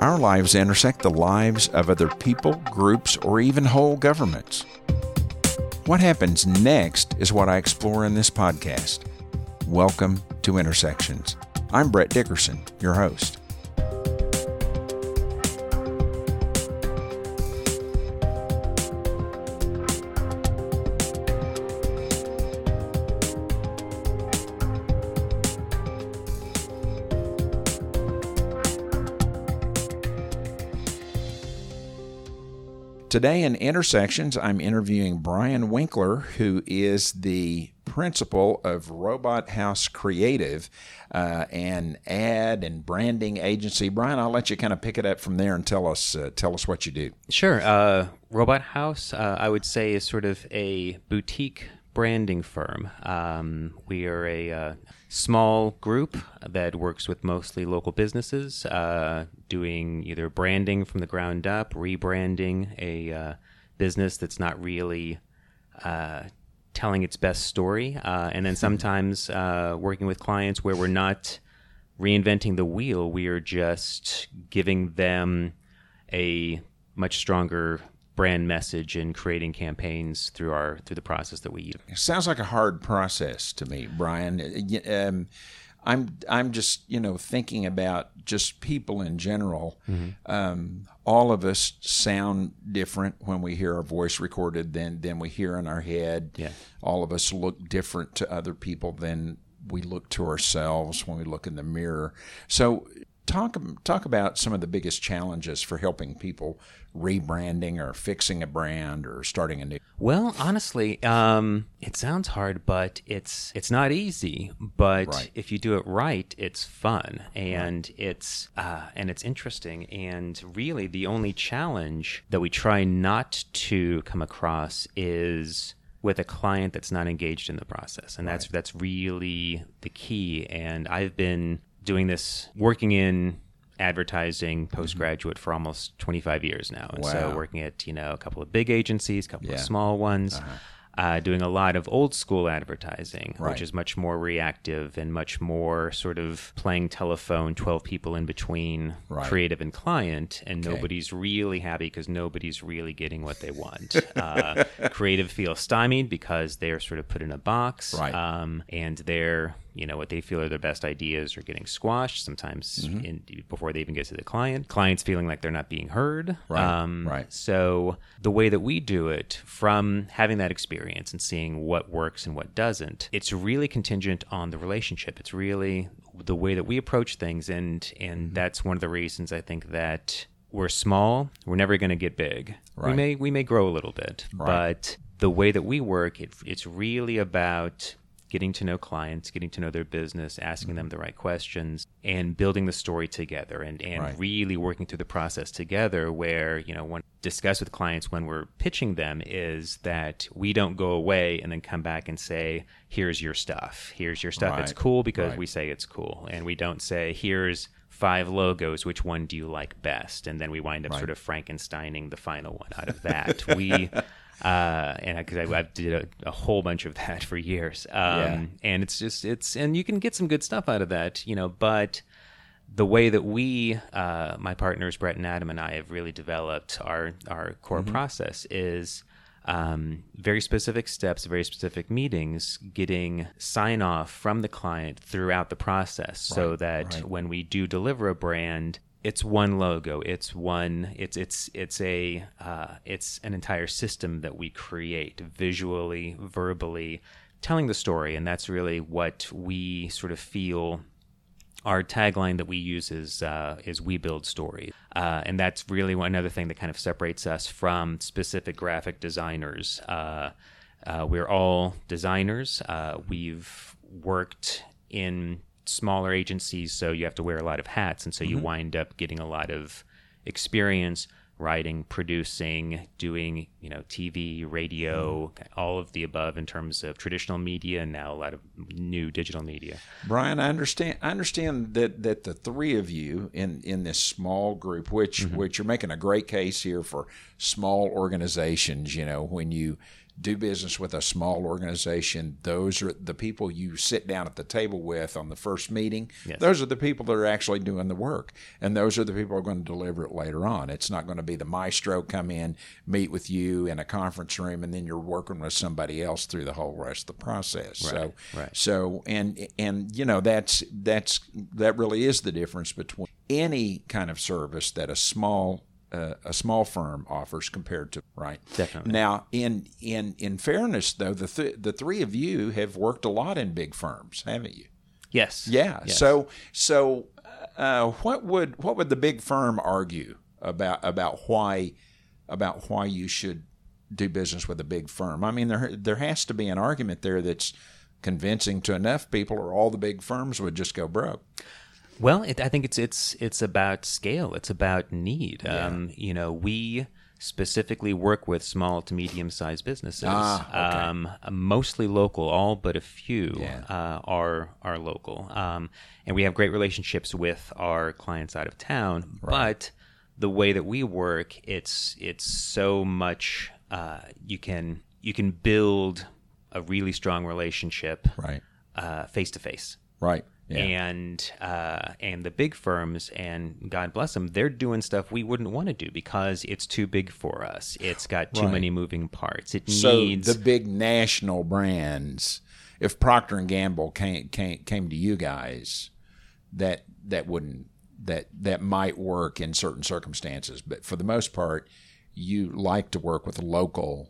Our lives intersect the lives of other people, groups, or even whole governments. What happens next is what I explore in this podcast. Welcome to Intersections. I'm Brett Dickerson, your host. Today in Intersections, I'm interviewing Brian Winkler, who is the principal of Robot House Creative, uh, an ad and branding agency. Brian, I'll let you kind of pick it up from there and tell us uh, tell us what you do. Sure. Uh, Robot House, uh, I would say, is sort of a boutique branding firm. Um, we are a uh, small group that works with mostly local businesses, uh, doing either branding from the ground up, rebranding a uh, business that's not really uh, telling its best story, uh, and then sometimes uh, working with clients where we're not reinventing the wheel, we are just giving them a much stronger brand message and creating campaigns through our through the process that we use. It sounds like a hard process to me, Brian. Um, I'm I'm just you know thinking about just people in general. Mm-hmm. Um, all of us sound different when we hear our voice recorded than than we hear in our head. Yeah. All of us look different to other people than we look to ourselves when we look in the mirror. So talk talk about some of the biggest challenges for helping people rebranding or fixing a brand or starting a new well honestly um, it sounds hard but it's it's not easy but right. if you do it right it's fun and right. it's uh, and it's interesting and really the only challenge that we try not to come across is with a client that's not engaged in the process and that's right. that's really the key and i've been doing this, working in advertising postgraduate mm-hmm. for almost 25 years now. And wow. so working at, you know, a couple of big agencies, a couple yeah. of small ones. Uh-huh uh, doing a lot of old school advertising, right. which is much more reactive and much more sort of playing telephone, 12 people in between right. creative and client, and okay. nobody's really happy because nobody's really getting what they want. uh, creative feels stymied because they're sort of put in a box, right. um, and they're you know what they feel are their best ideas are getting squashed sometimes mm-hmm. in, before they even get to the client clients feeling like they're not being heard right um, right so the way that we do it from having that experience and seeing what works and what doesn't it's really contingent on the relationship it's really the way that we approach things and and mm-hmm. that's one of the reasons i think that we're small we're never going to get big right. we may we may grow a little bit right. but the way that we work it, it's really about getting to know clients, getting to know their business, asking mm-hmm. them the right questions, and building the story together and, and right. really working through the process together where, you know, when discuss with clients when we're pitching them is that we don't go away and then come back and say, here's your stuff. Here's your stuff. Right. It's cool because right. we say it's cool. And we don't say, here's five logos, which one do you like best? And then we wind up sort of Frankensteining the final one out of that. we uh, and because I, I, did a, a, whole bunch of that for years. Um, yeah. And it's just it's and you can get some good stuff out of that, you know. But the way that we, uh, my partners Brett and Adam and I, have really developed our our core mm-hmm. process is. Um, very specific steps, very specific meetings, getting sign off from the client throughout the process right, so that right. when we do deliver a brand, it's one logo it's one it's it's it's a uh, it's an entire system that we create visually verbally telling the story. And that's really what we sort of feel our tagline that we use is uh, is we build stories uh, and that's really one another thing that kind of separates us from specific graphic designers. Uh, uh we're all designers. Uh, we've worked in smaller agencies, so you have to wear a lot of hats, and so mm-hmm. you wind up getting a lot of experience writing, producing, doing, you know, TV, radio, mm. all of the above in terms of traditional media and now a lot of new digital media. Brian, I understand I understand that that the three of you in in this small group which mm-hmm. which you're making a great case here for small organizations, you know, when you do business with a small organization, those are the people you sit down at the table with on the first meeting. Yes. Those are the people that are actually doing the work, and those are the people who are going to deliver it later on. It's not going to be the maestro come in, meet with you in a conference room, and then you're working with somebody else through the whole rest of the process. so, right. so, and and you know that's that's that really is the difference between any kind of service that a small uh, a small firm offers compared to right. Definitely. Now, in in in fairness, though, the th- the three of you have worked a lot in big firms, haven't you? Yes. Yeah. Yes. So so uh, what would what would the big firm argue about about why about why you should do business with a big firm? I mean, there there has to be an argument there that's convincing to enough people, or all the big firms would just go broke. Well, it, I think it's it's it's about scale. It's about need. Um, you know, we specifically work with small to medium sized businesses, Ah, okay. um, mostly local. All but a few Yeah. uh, are are local, um, and we have great relationships with our clients out of town. But the way that we work, it's it's so much. Uh, you can you can build a really strong relationship Right. face to face Right. Yeah. and uh, and the big firms and God bless them, they're doing stuff we wouldn't want to do because it's too big for us. It's got too Right. many moving parts. It so needs the big national brands if procter and gamble came, came came to you guys that that wouldn't that that might work in certain circumstances but for the most part you like to work with local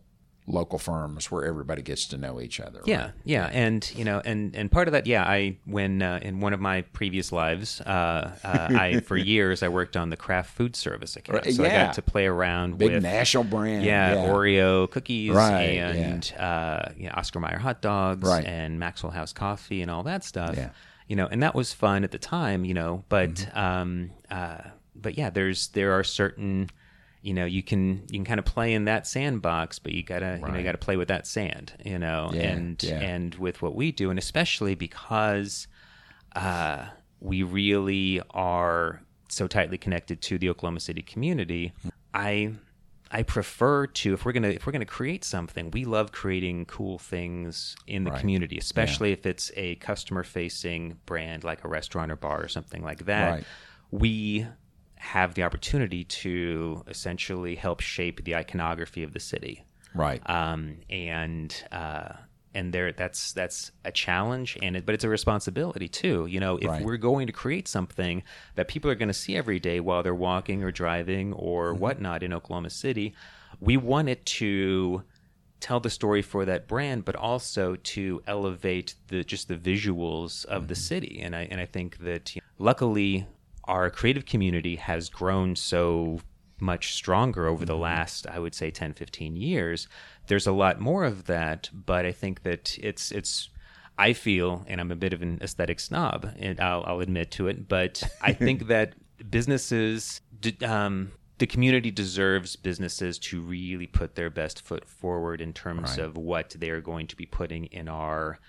local firms where everybody gets to know each other yeah, yeah, and you know, and and part of that, yeah, I when uh, in one of my previous lives, uh, uh, I for years I worked on the Kraft food service account, so I got to play around big with national brand yeah, Oreo cookies Right, and uh, you know, Oscar Mayer hot dogs Right. and Maxwell House coffee and all that stuff. Yeah. You know, and that was fun at the time, you know, but Mm-hmm. um uh but yeah, there's there are certain you know, you can you can kind of play in that sandbox, but you gotta you know you gotta play with that sand, you know, Yeah, and yeah. and with what we do, and especially because uh, we really are so tightly connected to the Oklahoma City community. I I prefer to if we're gonna if we're gonna create something, we love creating cool things in the Right. community, especially if it's a customer facing brand like a restaurant or bar or something like that. Right. We have the opportunity to essentially help shape the iconography of the city. Right. Um, and uh, and there that's that's a challenge and it, but it's a responsibility too. You know if Right. we're going to create something that people are going to see every day while they're walking or driving or Mm-hmm. whatnot in oklahoma city we want it to tell the story for that brand but also to elevate the just the visuals of the city. And i and i think that you know, luckily our creative community has grown so much stronger over the last i would say 10 15 years there's a lot more of that but i think that it's it's i feel and i'm a bit of an aesthetic snob and i'll, I'll admit to it but i think that businesses um, the community deserves businesses to really put their best foot forward in terms Right. of what they're going to be putting in our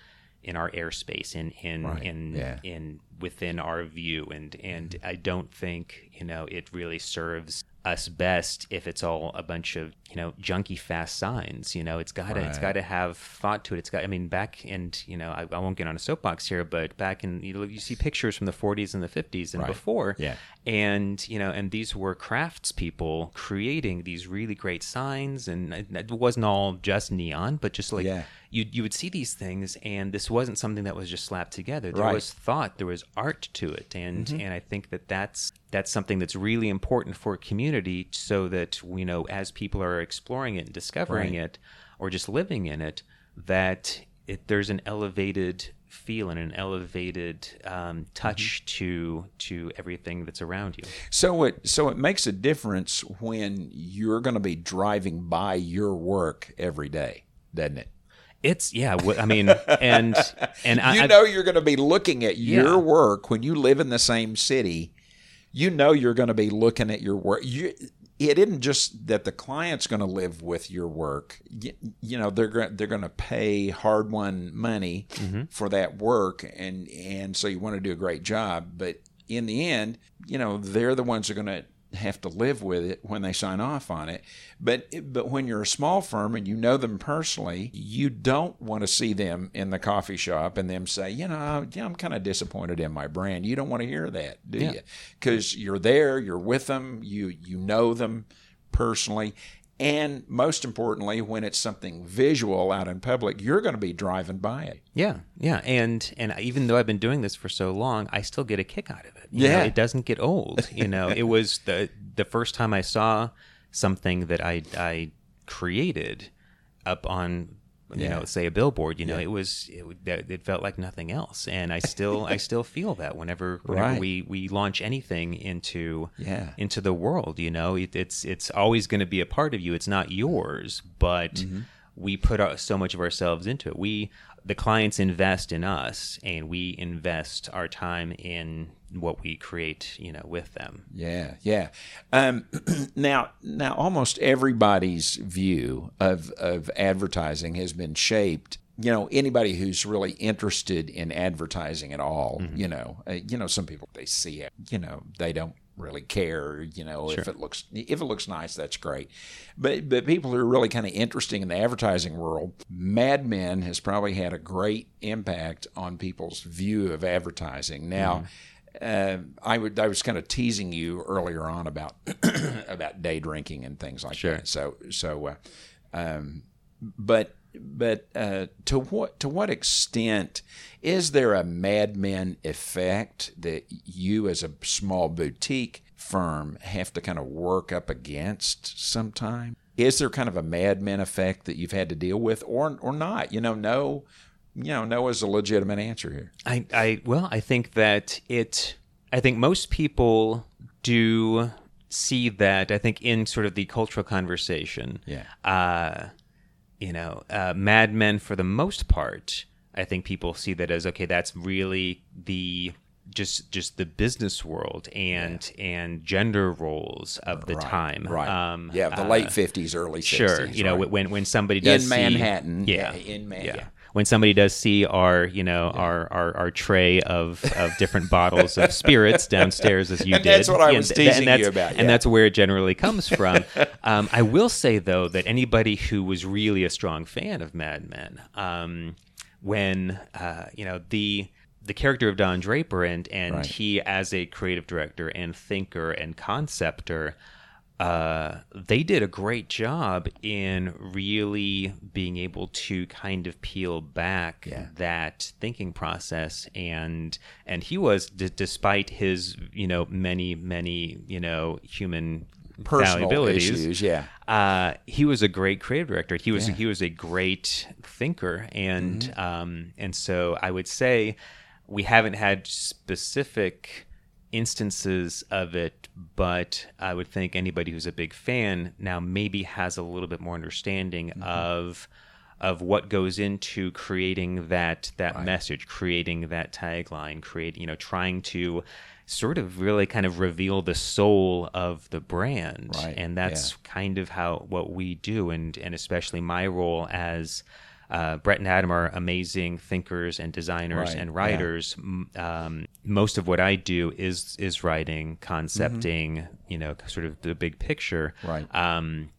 in our airspace in in Right. in Yeah. in within our view and and I don't think you know it really serves us best if it's all a bunch of you know junky fast signs you know it's got to it's Right. got to have thought to it it's got I mean back and you know I, I won't get on a soapbox here but back in you, know, you see pictures from the 40s and the 50s and Right. before Yeah. and you know and these were craftspeople creating these really great signs and it, it wasn't all just neon but just like Yeah. You you would see these things and this wasn't something that was just slapped together there Right. was thought there was art to it and Mm-hmm. and i think that that's that's something that's really important for a community so that you know as people are exploring it and discovering Right. it or just living in it that it, there's an elevated feel and an elevated um, touch Mm-hmm. to to everything that's around you So it so it makes a difference when you're going to be driving by your work every day, doesn't it? It's yeah i mean and and you I- know you're going to be looking at Yeah. your work when you live in the same city. You know you're going to be looking at your work. You, it isn't just that the client's going to live with your work. You, you know they're going they're going to pay hard won money Mm-hmm. for that work, and and so you want to do a great job. But in the end, you know they're the ones that are going to have to live with it when they sign off on it. But but when you're a small firm and you know them personally, you don't want to see them in the coffee shop and them say, you know, yeah, I'm kind of disappointed in my brand. You don't want to hear that, do Yeah. you? Because you're there, you're with them, you you know them personally. And most importantly, when it's something visual out in public, you're going to be driving by it. Yeah, yeah, and and even though I've been doing this for so long, I still get a kick out of it. You know, Yeah. it doesn't get old. You know, it was the the first time I saw something that I I created up on you Yeah. know say a billboard. You know, Yeah. it was it, it felt like nothing else, and I still I still feel that whenever whenever Right. we we launch anything into Yeah. into the world. You know, it, it's it's always going to be a part of you. It's not yours, but Mm-hmm. we put our, so much of ourselves into it. We the clients invest in us, and we invest our time in what we create. You know, with them. Yeah, yeah. Um, now, now, almost everybody's view of of advertising has been shaped. You know, anybody who's really interested in advertising at all. You know, uh, you know, some people they see it. You know, they don't really care. You know, if it looks if it looks nice, that's great. But but people who are really kind of interesting in the advertising world, Mad Men has probably had a great impact on people's view of advertising. Now uh, I would I was kind of teasing you earlier on about about day drinking and things like Sure. that. So so, uh, um, but but uh, to what to what extent is there a madman effect that you as a small boutique firm have to kind of work up against sometime? Is there kind of a madman effect that you've had to deal with, or or not? You know, no, you know, no is a legitimate answer here. I, I well, I think that it. I think most people do see that. I think in sort of the cultural conversation. Yeah. Uh, you know, uh, Mad Men for the most part. I think people see that as okay. That's really the just just the business world and and gender roles of the time. Right. Um, yeah, the uh, late fifties, early Sure, sixties. you know right. when when somebody does in see- Manhattan. yeah, in Man. yeah. Yeah. When somebody does see our, you know, our, our, our tray of, of different bottles of spirits downstairs, as you And did, that's what I Yeah, was th- teasing and you about, yeah. and that's where it generally comes from. um, I will say though that anybody who was really a strong fan of Mad Men, um, when uh, you know the the character of Don Draper and and Right. he as a creative director and thinker and conceptor uh, they did a great job in really being able to kind of peel back Yeah. that thinking process and and he was d- despite his you know many many you know human Personal issues, yeah. uh, he was a great creative director. He was he was a great thinker, and Mm-hmm. um, and so I would say we haven't had specific instances of it, but I would think anybody who's a big fan now maybe has a little bit more understanding Mm-hmm. of of what goes into creating that that message, creating that tagline, create you know trying to sort of really kind of reveal the soul of the brand. Right, and that's kind of how what we do. And and especially my role as uh, Brett and Adam are amazing thinkers and designers Right, and writers. M Um, most of what I do is is writing, concepting, you know, sort of the big picture. Mm-hmm. Right. Um,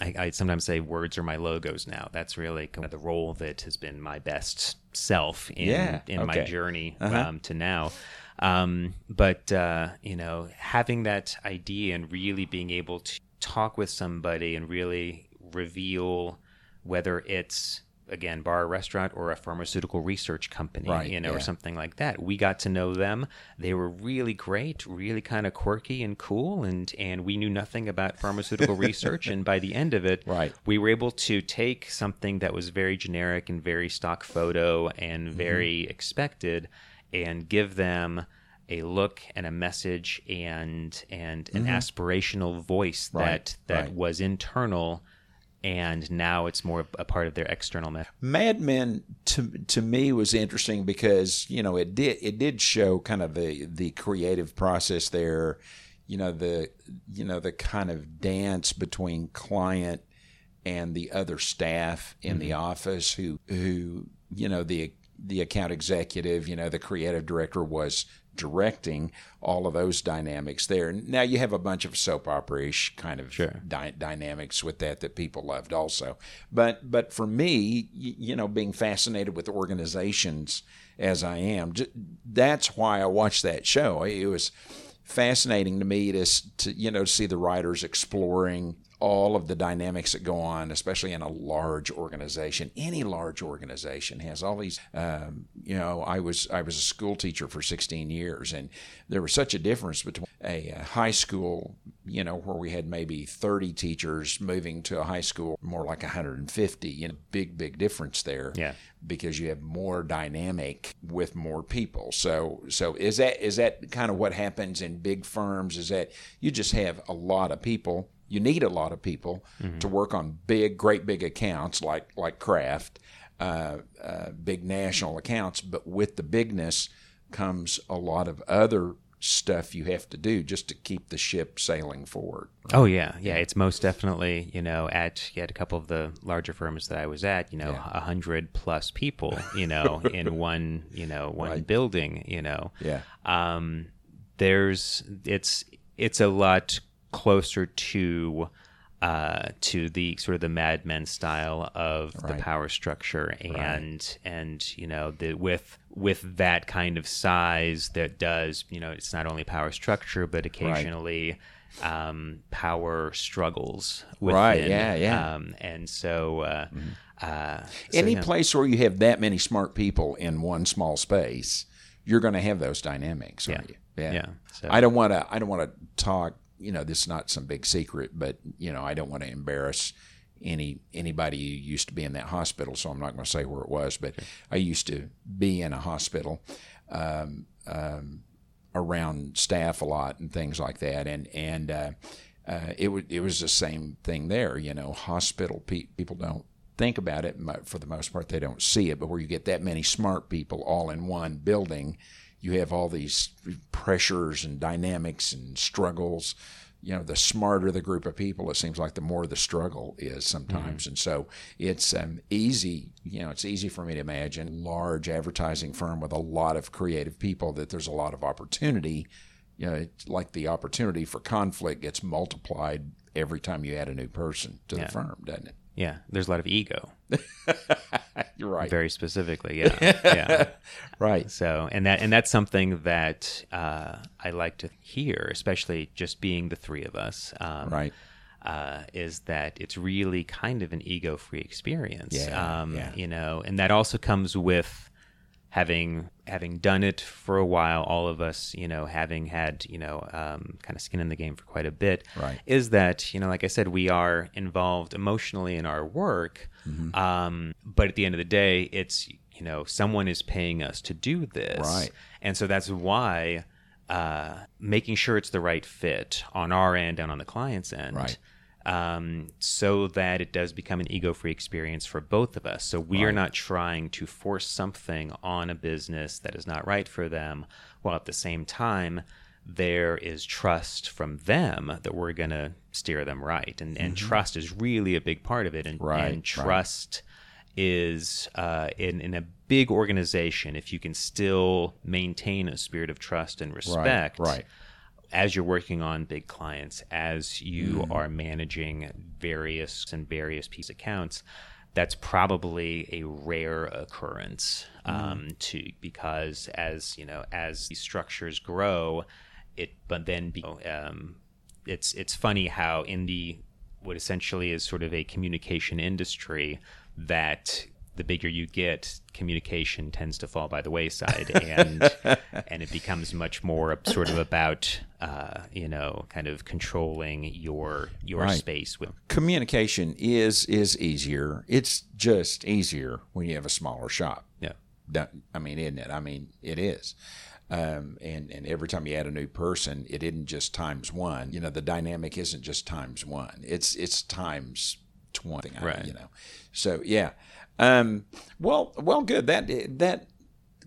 I, I sometimes say words are my logos now. That's really kind of the role that has been my best self in Yeah, in my journey Uh-huh. um, to now. Um, but uh, you know, having that idea and really being able to talk with somebody and really reveal whether it's again bar restaurant or a pharmaceutical research company Right, you know or something like that we got to know them they were really great really kind of quirky and cool and and we knew nothing about pharmaceutical research and by the end of it Right. we were able to take something that was very generic and very stock photo and Mm-hmm. very expected and give them a look and a message and and an aspirational voice Mm-hmm. Right, that that was internal and now it's more a part of their external message. Mad Men to to me was interesting because you know it did it did show kind of the the creative process there, you know the you know the kind of dance between client and the other staff in the mm-hmm. office who who you know the the account executive you know the creative director was directing all of those dynamics there. Now you have a bunch of soap opera-ish kind of Sure. dy- dynamics with that that people loved also. But but for me, y- you know, being fascinated with organizations as I am, that's why I watched that show. It was fascinating to me to, to you know see the writers exploring all of the dynamics that go on, especially in a large organization. Any large organization has all these. Um, you know, I was I was a school teacher for 16 years, and there was such a difference between a, high school, you know, where we had maybe 30 teachers moving to a high school more like 150. You know, big big difference there Yeah. Because you have more dynamic with more people. So so is that is that kind of what happens in big firms? Is that you just have a lot of people. You need a lot of people to work on big, great big accounts like like Kraft, uh, uh, big national accounts. But with the bigness comes a lot of other stuff you have to do just to keep the ship sailing forward. Oh yeah, yeah. It's most definitely you know at at a couple of the larger firms that I was at, you know, a hundred plus people, you know, in one you know one building, you know. Yeah. Um, there's it's it's a lot closer to uh, to the sort of the Mad Men style of the power structure, and and you know the with with that kind of size that does you know it's not only power structure but occasionally um, power struggles within, Right, yeah, yeah. um, and so. Uh, uh, so, Any yeah. place where you have that many smart people in one small space, you're going to have those dynamics, aren't you? Yeah. So- I don't want to. I don't want to talk. You know, this is not some big secret, but you know, I don't want to embarrass any anybody who used to be in that hospital. So I'm not going to say where it was, but I used to be in a hospital. Um, um, around staff a lot and things like that, and and uh, uh, it was it was the same thing there. You know, hospital pe- people don't think about it for the most part. They don't see it, but where you get that many smart people all in one building, you have all these pressures and dynamics and struggles. You know, the smarter the group of people, it seems like the more the struggle is sometimes. And so it's um, easy, you know, it's easy for me to imagine large advertising firm with a lot of creative people that there's a lot of opportunity. You know, it's like the opportunity for conflict gets multiplied every time you add a new person to the firm, doesn't it? yeah, there's a lot of ego, You're right. very specifically. Yeah, yeah. Right. So, and that and that's something that uh, I like to hear, especially just being the three of us. Um, Right. Uh, is that it's really kind of an ego-free experience. Yeah, um, yeah. You know, and that also comes with having having done it for a while. All of us, you know, having had you know um, kind of skin in the game for quite a bit. Right. Is that you know, like I said, we are involved emotionally in our work, Mm-hmm. um, but at the end of the day, it's you know someone is paying us to do this, Right. and so that's why uh, making sure it's the right fit on our end and on the client's end. Right. Um, so that it does become an ego free experience for both of us. So we are not trying to force something on a business that is not right for them, while at the same time, there is trust from them that we're going to steer them right. And, and trust is really a big part of it. And, Mm-hmm. Right, and right. trust is uh, in, in a big organization, if you can still maintain a spirit of trust and respect, Right. right. As you're working on big clients, as you are managing various and various piece accounts, that's probably a rare occurrence um, to because as you know as these structures grow, it but then be, um, it's it's funny how in the what essentially is sort of a communication industry that the bigger you get, communication tends to fall by the wayside, and and it becomes much more sort of about uh, you know kind of controlling your your Right. space with Communication is is easier. It's just easier when you have a smaller shop. yeah That, I mean, isn't it? I mean, it is. Um, and and every time you add a new person, it isn't just times one. You know, the dynamic isn't just times one. It's it's times twenty. Right. You know, so yeah. Um, well, well, good. That that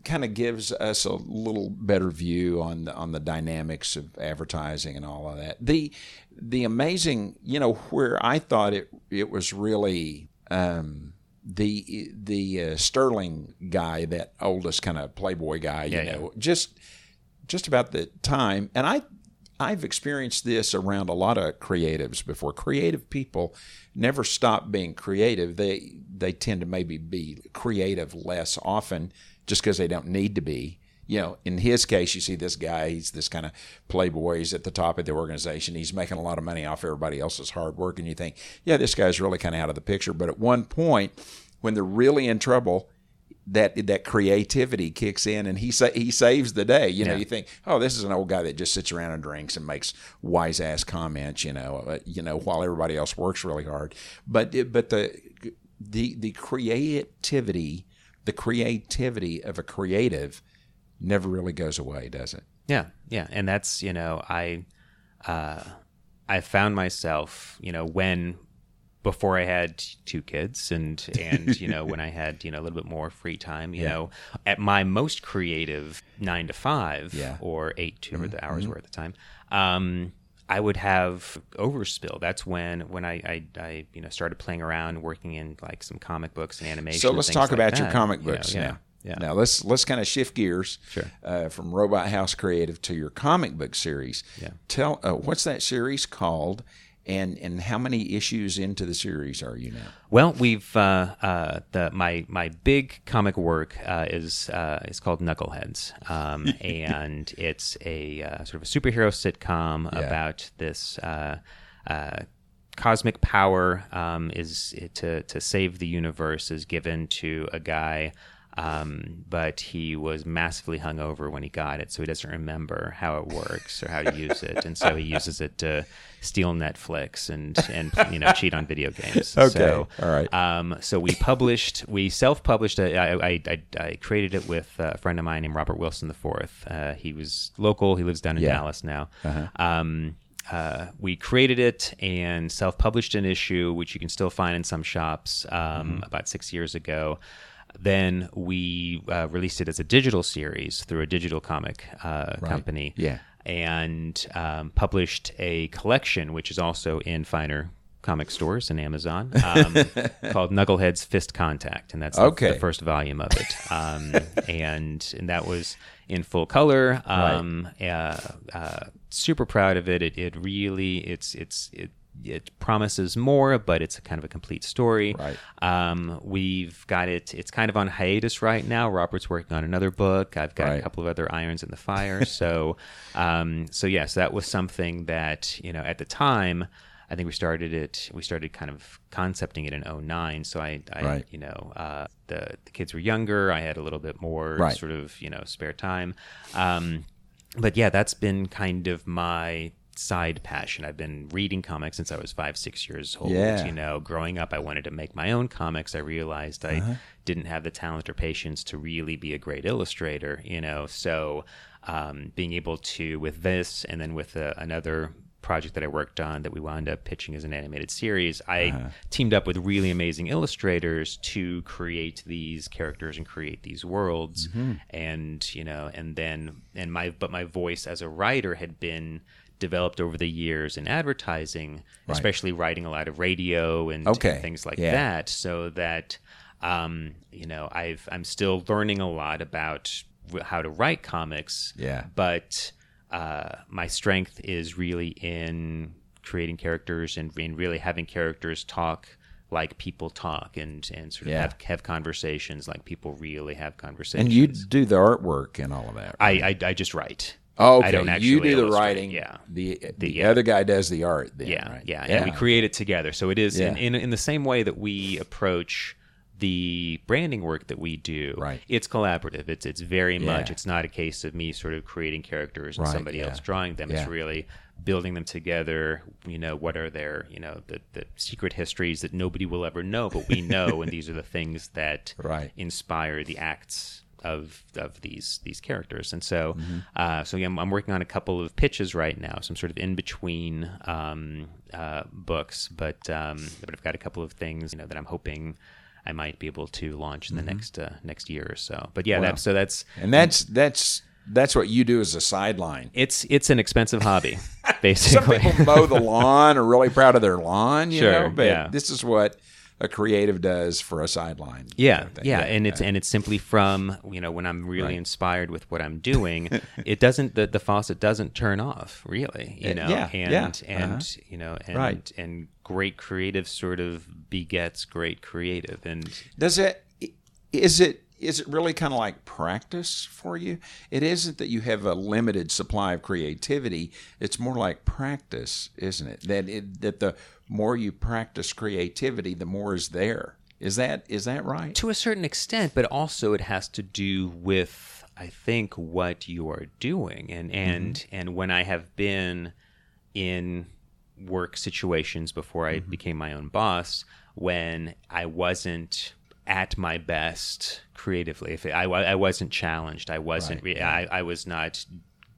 kind of gives us a little better view on the, on the dynamics of advertising and all of that. The the amazing, you know, where I thought it it was really um, the the uh, Sterling guy, that oldest kind of Playboy guy, you Yeah, yeah. know, just just about the time, and I I've experienced this around a lot of creatives before. Creative people never stop being creative. They they tend to maybe be creative less often just because they don't need to be. You know, in his case, you see this guy, he's this kind of playboy. He's at the top of the organization. He's making a lot of money off everybody else's hard work. And you think, yeah, this guy's really kind of out of the picture. But at one point, when they're really in trouble, that that creativity kicks in and he sa- he saves the day. You know, Yeah. you think, oh, this is an old guy that just sits around and drinks and makes wise ass comments. You know, uh, you know, while everybody else works really hard. But it- but the the the creativity, the creativity of a creative, never really goes away, does it? Yeah, yeah, and that's you know I, uh, I found myself you know when before I had two kids and and you know when I had you know a little bit more free time you Yeah. know at my most creative nine to five Yeah. Mm-hmm. or eight to whatever the hours were at the time. Um, I would have overspill. That's when when I, I, I you know started playing around, working in like some comic books and animation. So let's talk like about your that, comic you know, books yeah, now. Yeah. Now let's let's kind of shift gears Sure. uh, from Robot House Creative to your comic book series. Yeah. Tell uh, what's that series called, and and how many issues into the series are you now? Well, we've uh, uh, the my my big comic work uh, is uh, is called Knuckleheads, um, and it's a uh, sort of a superhero sitcom Yeah. about this. Uh, uh, Cosmic power um, is to to save the universe is given to a guy, um, but he was massively hungover when he got it, so he doesn't remember how it works or how to use it, and so he uses it to steal Netflix and and you know cheat on video games. Okay. So, All right. Um, so we published, we self-published. it. I, I, I, I created it with a friend of mine named Robert Wilson IV. Uh, he was local. He lives down in Yeah. Dallas now. Um, uh, we created it and self-published an issue, which you can still find in some shops. Um, About six years ago. Then we uh, released it as a digital series through a digital comic uh, company Yeah. and um, published a collection, which is also in finer comic stores and Amazon, um, called Knuckleheads Fist Contact, and that's the- Okay. the, first volume of it. Um, and and that was in full color. Um, uh, uh, super proud of it. It, it really it's it's it. It promises more, but it's a kind of a complete story. Right. Um, we've got it. It's kind of on hiatus right now. Robert's working on another book. I've got Right. a couple of other irons in the fire. So, um, so yes, that was something that you know at the time. I think we started it. We started kind of concepting it in 09. So I, I Right. you know, uh, the the kids were younger. I had a little bit more Right. sort of you know spare time. Um, but yeah, that's been kind of my side passion. I've been reading comics since I was five, six years old. Yeah. You know, growing up, I wanted to make my own comics. I realized I Uh-huh. didn't have the talent or patience to really be a great illustrator. You know, so um, being able to with this and then with uh, another project that I worked on that we wound up pitching as an animated series, I Uh-huh. teamed up with really amazing illustrators to create these characters and create these worlds. Mm-hmm. And you know, and then and my but my voice as a writer had been developed over the years in advertising, especially writing a lot of radio and, Okay. and things like Yeah. that, so that um, you know I've I'm still learning a lot about how to write comics. Yeah. But uh, my strength is really in creating characters and, and really having characters talk like people talk and, and sort of Yeah. have, have conversations like people really have conversations. And you do the artwork and all of that. I, I, I just write. Oh, okay. I don't actually you do the writing. yeah. The the, yeah. other guy does the art. Then, Yeah, right? yeah, and we create it together. So it is in, Yeah. in in the same way that we approach the branding work that we do. Right. It's collaborative. It's it's very much. It's not a case of me sort of creating characters and Right, somebody yeah. else drawing them. Yeah. It's really building them together. You know, what are their you know the the secret histories that nobody will ever know, but we know, and these are the things that Right. inspire the acts of of these these characters. And so, Mm-hmm. uh, so yeah, I'm, I'm working on a couple of pitches right now. So I'm sort of in between um, uh, books, but um, but I've got a couple of things you know that I'm hoping. I might be able to launch in the next uh, next year or so, but yeah, Mm-hmm. Wow. that, so that's And that's that's that's what you do as a sideline. it's it's an expensive hobby, basically. Some people mow the lawn are really proud of their lawn, you Sure, know, but yeah. this is what a creative does for a sideline. Yeah, thing. yeah, and it's and it's simply from you know when I'm really Right. inspired with what I'm doing, it doesn't the, the faucet doesn't turn off really, you Uh, know, yeah, and yeah, and uh-huh. you know and Right. and great creative sort of begets great creative, and Does it? Is it? Is it really kind of like practice for you? It isn't that you have a limited supply of creativity. It's more like practice, isn't it? That it, that the more you practice creativity, the more is there. Is that is that right? to a certain extent, but also it has to do with I think what you are doing, and mm-hmm. and and when I have been in work situations before I mm-hmm. became my own boss, when I wasn't at my best creatively, if I, I wasn't challenged, I wasn't, re- I, I was not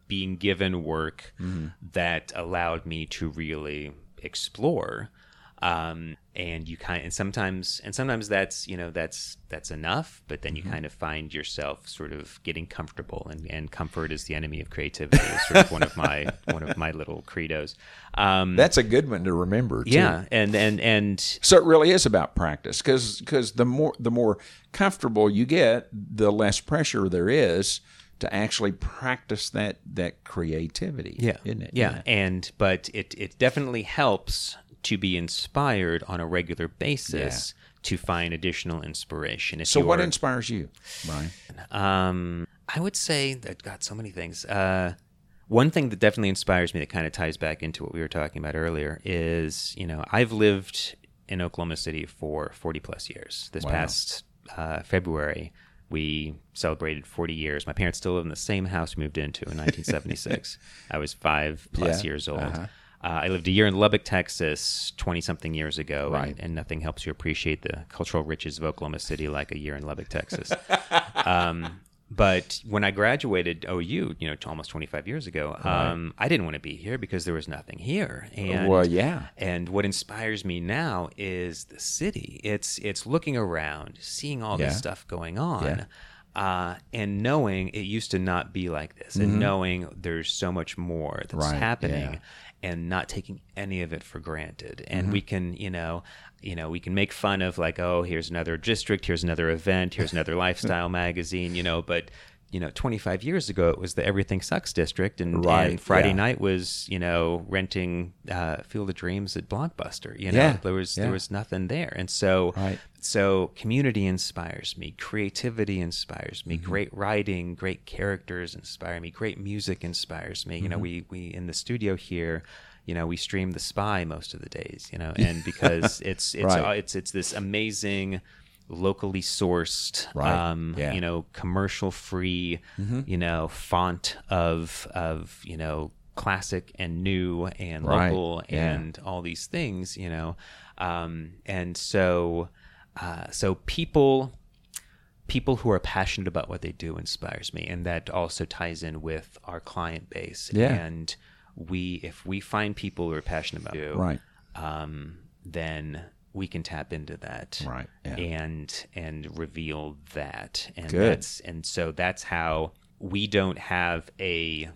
being given work mm-hmm. that allowed me to really explore um, and you kind and sometimes and sometimes that's you know that's that's enough but then you kind of find yourself sort of getting comfortable and, and comfort is the enemy of creativity is sort of one of my one of my little credos um, That's a good one to remember. Too. yeah and and and So it really is about practice because the more the more comfortable you get, the less pressure there is to actually practice that that creativity. yeah isn't it? yeah, and but it it definitely helps to be inspired on a regular basis to find additional inspiration if So what inspires you, Brian? Um, I would say that got so many things. Uh, one thing that definitely inspires me that kind of ties back into what we were talking about earlier is, you know, I've lived in Oklahoma City for 40 plus years. This Wow. past uh, February, we celebrated 40 years. My parents still live in the same house we moved into in 1976. I was five plus Yeah, years old. uh-huh. Uh, I lived a year in Lubbock, Texas, 20 something years ago, Right. and, and nothing helps you appreciate the cultural riches of Oklahoma City like a year in Lubbock, Texas. um, but when I graduated OU, you know, almost 25 years ago, um, I didn't want to be here because there was nothing here. And, Well, yeah. And what inspires me now is the city. It's it's looking around, seeing all Yeah. this stuff going on. Yeah. Uh, and knowing it used to not be like this, and knowing there's so much more that's Mm-hmm. Right, happening, yeah. and not taking any of it for granted. And Mm-hmm. we can, you know, you know, we can make fun of like, oh, here's another district, here's another event, here's another lifestyle magazine, you know, but you know, 25 years ago, it was the Everything Sucks district, and, Right, and Friday yeah. night was, you know, renting uh, Field of Dreams at Blockbuster. You know, Yeah, there was yeah. there was nothing there, and so Right. so community inspires me, creativity inspires me, Mm-hmm. great writing, great characters inspire me, great music inspires me. You know, we we in the studio here, you know, we stream The Spy most of the days, you know, and because it's it's Right. uh, it's it's this amazing locally sourced Right. um Yeah. you know commercial free Mm-hmm. you know font of of you know classic and new and Right. local Yeah. and all these things you know um and so uh so people people who are passionate about what they do inspires me and that also ties in with our client base Yeah. and we if we find people who are passionate about you, Right. um then we can tap into that Right, yeah. and and reveal that and Good. that's and so that's how we don't have a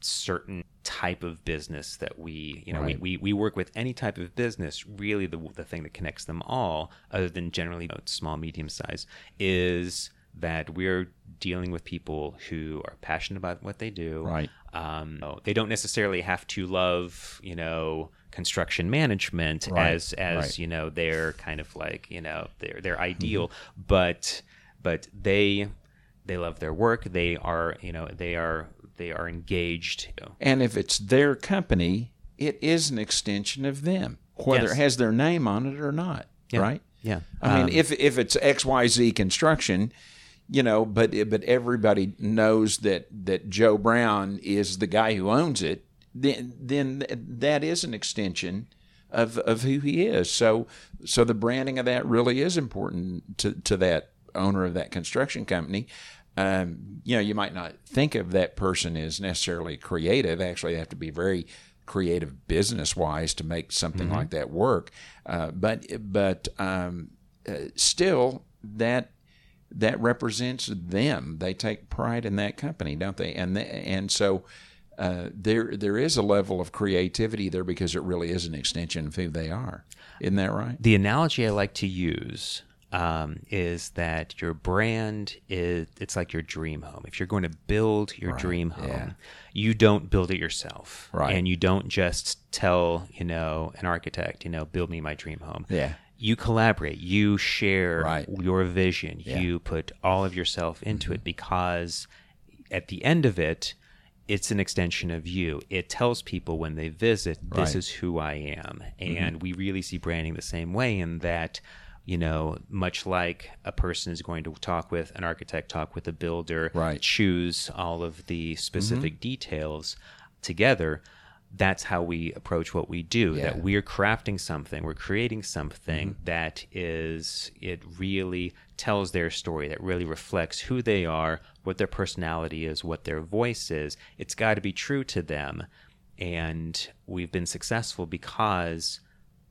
certain type of business that we you know Right. we, we, we work with any type of business really the, the thing that connects them all other than generally you know, small medium size is that we're dealing with people who are passionate about what they do Right. um, they don't necessarily have to love you know construction management Right, as as right. you know their kind of like you know their their Mm-hmm. ideal but but they they love their work they are you know they are they are engaged you know. And if it's their company, it is an extension of them, whether Yes. it has their name on it or not. Yeah. Right. yeah I Um, mean, if if it's X Y Z construction, you know, but but everybody knows that that Joe Brown is the guy who owns it. Then then that is an extension of of who he is. So so the branding of that really is important to to that owner of that construction company. Um, you know, you might not think of that person as necessarily creative. Actually, they have to be very creative business wise to make something like that work. Uh, but but um, uh, still, that that represents them. They take pride in that company, don't they? And they, and so uh, there there is a level of creativity there because it really is an extension of who they are. Isn't that right? The analogy I like to use um, is that your brand is it's like your dream home. If you're going to build your Right, dream home, yeah. you don't build it yourself, Right. And you don't just tell you know an architect, you know, build me my dream home. Yeah. You collaborate. You share Right. your vision. Yeah. You put all of yourself into Mm-hmm. it because at the end of it, it's an extension of you. It tells people when they visit, this Right. Mm-hmm. is who I am. And we really see branding the same way in that, you know, much like a person is going to talk with an architect, talk with a builder, Right. choose all of the specific details together. That's how we approach what we do. Yeah. That we're crafting something, we're creating something mm-hmm. that is, it really tells their story, that really reflects who they are, what their personality is, what their voice is. It's got to be true to them. And we've been successful because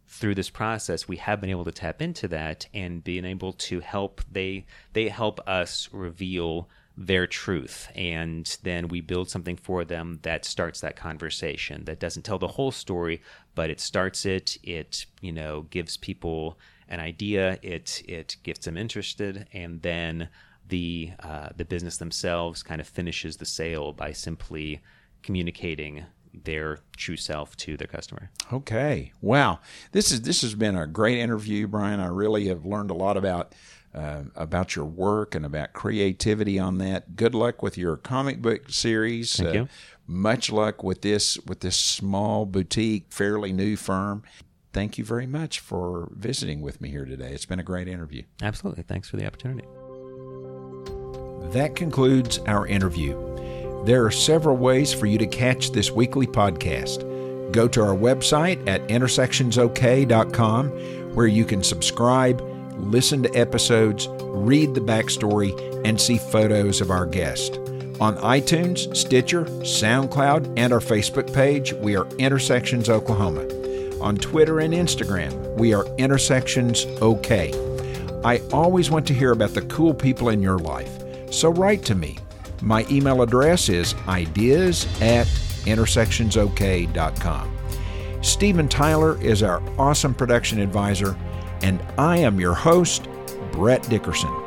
through this process we have been able to tap into that and being able to help they they help us reveal their truth and then we build something for them that starts that conversation that doesn't tell the whole story but it starts it it you know gives people an idea it it gets them interested and then the uh, the business themselves kind of finishes the sale by simply communicating their true self to their customer Okay. Wow. This is this has been a great interview, Brian. I really have learned a lot about uh, about your work and about creativity on that. Good luck with your comic book series. Thank Uh, you. Much luck with this with this small boutique, fairly new firm. Thank you very much for visiting with me here today. It's been a great interview. absolutely thanks for the opportunity That concludes our interview. There are several ways for you to catch this weekly podcast. Go to our website at intersectionsok.com where you can subscribe, listen to episodes, read the backstory, and see photos of our guest. On iTunes, Stitcher, SoundCloud, and our Facebook page, we are Intersections Oklahoma. On Twitter and Instagram, we are Intersections OK. I always want to hear about the cool people in your life, so write to me. My email address is ideas at intersectionsok.com. Stephen Tyler is our awesome production advisor, and I am your host, Brett Dickerson.